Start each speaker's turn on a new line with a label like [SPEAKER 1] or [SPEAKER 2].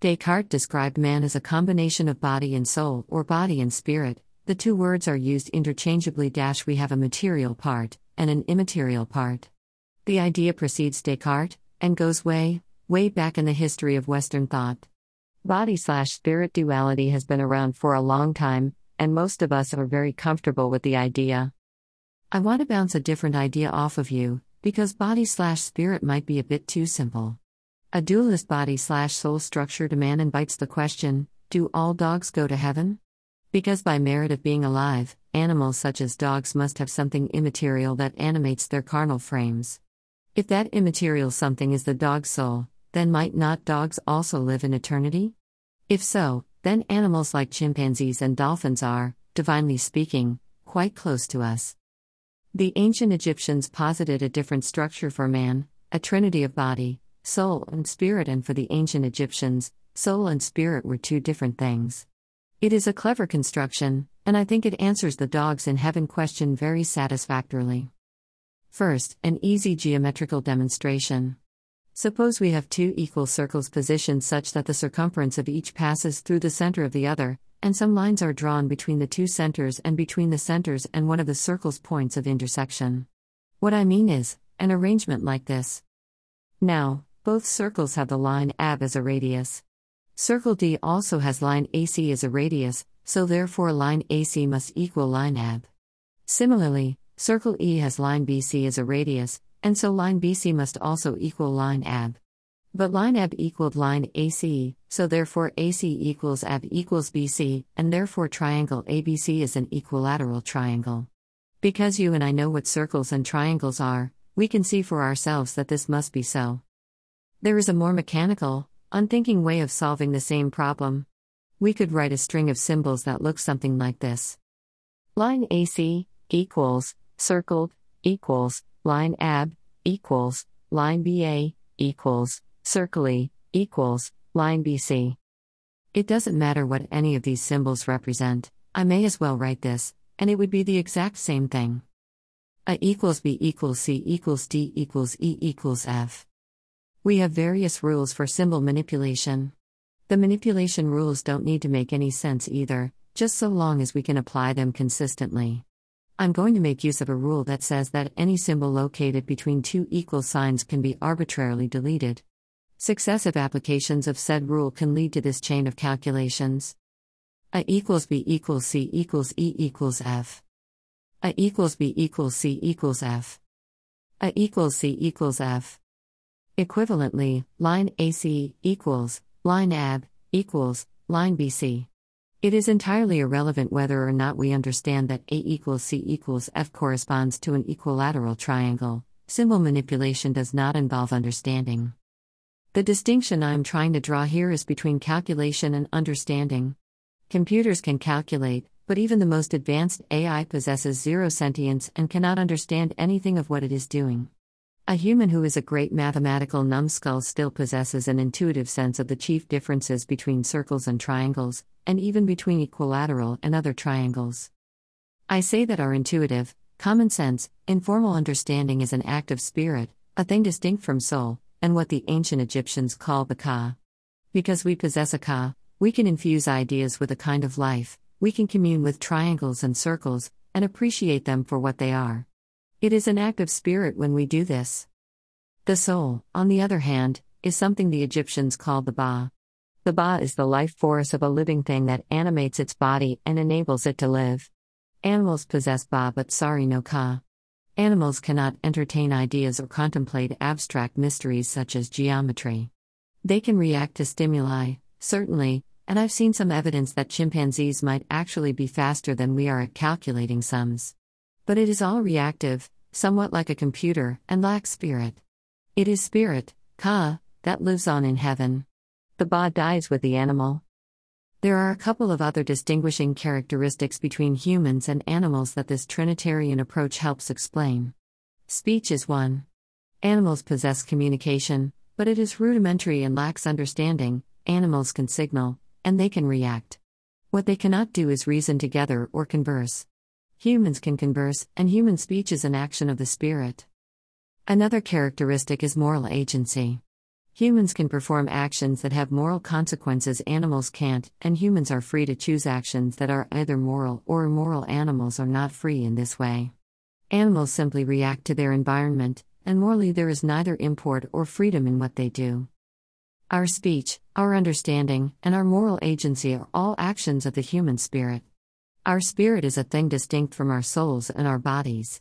[SPEAKER 1] Descartes described man as a combination of body and soul, or body and spirit. The two words are used interchangeably. Dash we have a material part and an immaterial part. The idea precedes Descartes and goes way, way back in the history of Western thought. Body slash spirit duality has been around for a long time, and most of us are very comfortable with the idea. I want to bounce a different idea off of you, because body slash spirit might be a bit too simple. A dualist body slash soul structure to man invites the question do all dogs go to heaven? Because by merit of being alive, animals such as dogs must have something immaterial that animates their carnal frames. If that immaterial something is the dog's soul, then might not dogs also live in eternity? If so, then animals like chimpanzees and dolphins are, divinely speaking, quite close to us. The ancient Egyptians posited a different structure for man, a trinity of body, soul, and spirit, and for the ancient Egyptians, soul and spirit were two different things. It is a clever construction, and I think it answers the dogs in heaven question very satisfactorily. First, an easy geometrical demonstration. Suppose we have two equal circles positioned such that the circumference of each passes through the center of the other, and some lines are drawn between the two centers and between the centers and one of the circle's points of intersection. What I mean is, an arrangement like this. Now, both circles have the line AB as a radius. Circle D also has line AC as a radius, so therefore line AC must equal line AB. Similarly, circle E has line BC as a radius, and so line BC must also equal line AB. But line AB equaled line AC, so therefore AC equals AB equals BC, and therefore triangle ABC is an equilateral triangle. Because you and I know what circles and triangles are, we can see for ourselves that this must be so. There is a more mechanical, unthinking way of solving the same problem. We could write a string of symbols that looks something like this Line AC equals, circled, equals, line AB equals, line BA equals, circle equals, line BC. It doesn't matter what any of these symbols represent, I may as well write this, and it would be the exact same thing. A equals B equals C equals D equals E equals F. We have various rules for symbol manipulation. The manipulation rules don't need to make any sense either, just so long as we can apply them consistently. I'm going to make use of a rule that says that any symbol located between two equal signs can be arbitrarily deleted. Successive applications of said rule can lead to this chain of calculations. A equals B equals C equals E equals F. A equals B equals C equals F. A equals C equals F. Equivalently, line AC equals, line AB equals, line BC. It is entirely irrelevant whether or not we understand that A equals C equals F corresponds to an equilateral triangle. Symbol manipulation does not involve understanding. The distinction I am trying to draw here is between calculation and understanding. Computers can calculate, but even the most advanced AI possesses zero sentience and cannot understand anything of what it is doing. A human who is a great mathematical numbskull still possesses an intuitive sense of the chief differences between circles and triangles, and even between equilateral and other triangles. I say that our intuitive, common sense, informal understanding is an act of spirit, a thing distinct from soul, and what the ancient Egyptians called the Ka. Because we possess a Ka, we can infuse ideas with a kind of life, we can commune with triangles and circles, and appreciate them for what they are. It is an act of spirit when we do this. The soul, on the other hand, is something the Egyptians called the Ba. The Ba is the life force of a living thing that animates its body and enables it to live. Animals possess Ba but sorry no Ka. Animals cannot entertain ideas or contemplate abstract mysteries such as geometry. They can react to stimuli, certainly, and I've seen some evidence that chimpanzees might actually be faster than we are at calculating sums. But it is all reactive, somewhat like a computer, and lacks spirit. It is spirit, Ka, that lives on in heaven. The Ba dies with the animal. There are a couple of other distinguishing characteristics between humans and animals that this Trinitarian approach helps explain. Speech is one. Animals possess communication, but it is rudimentary and lacks understanding. Animals can signal, and they can react. What they cannot do is reason together or converse. Humans can converse, and human speech is an action of the spirit. Another characteristic is moral agency. Humans can perform actions that have moral consequences animals can't, and humans are free to choose actions that are either moral or immoral. Animals are not free in this way. Animals simply react to their environment, and morally there is neither import or freedom in what they do. Our speech, our understanding, and our moral agency are all actions of the human spirit. Our spirit is a thing distinct from our souls and our bodies.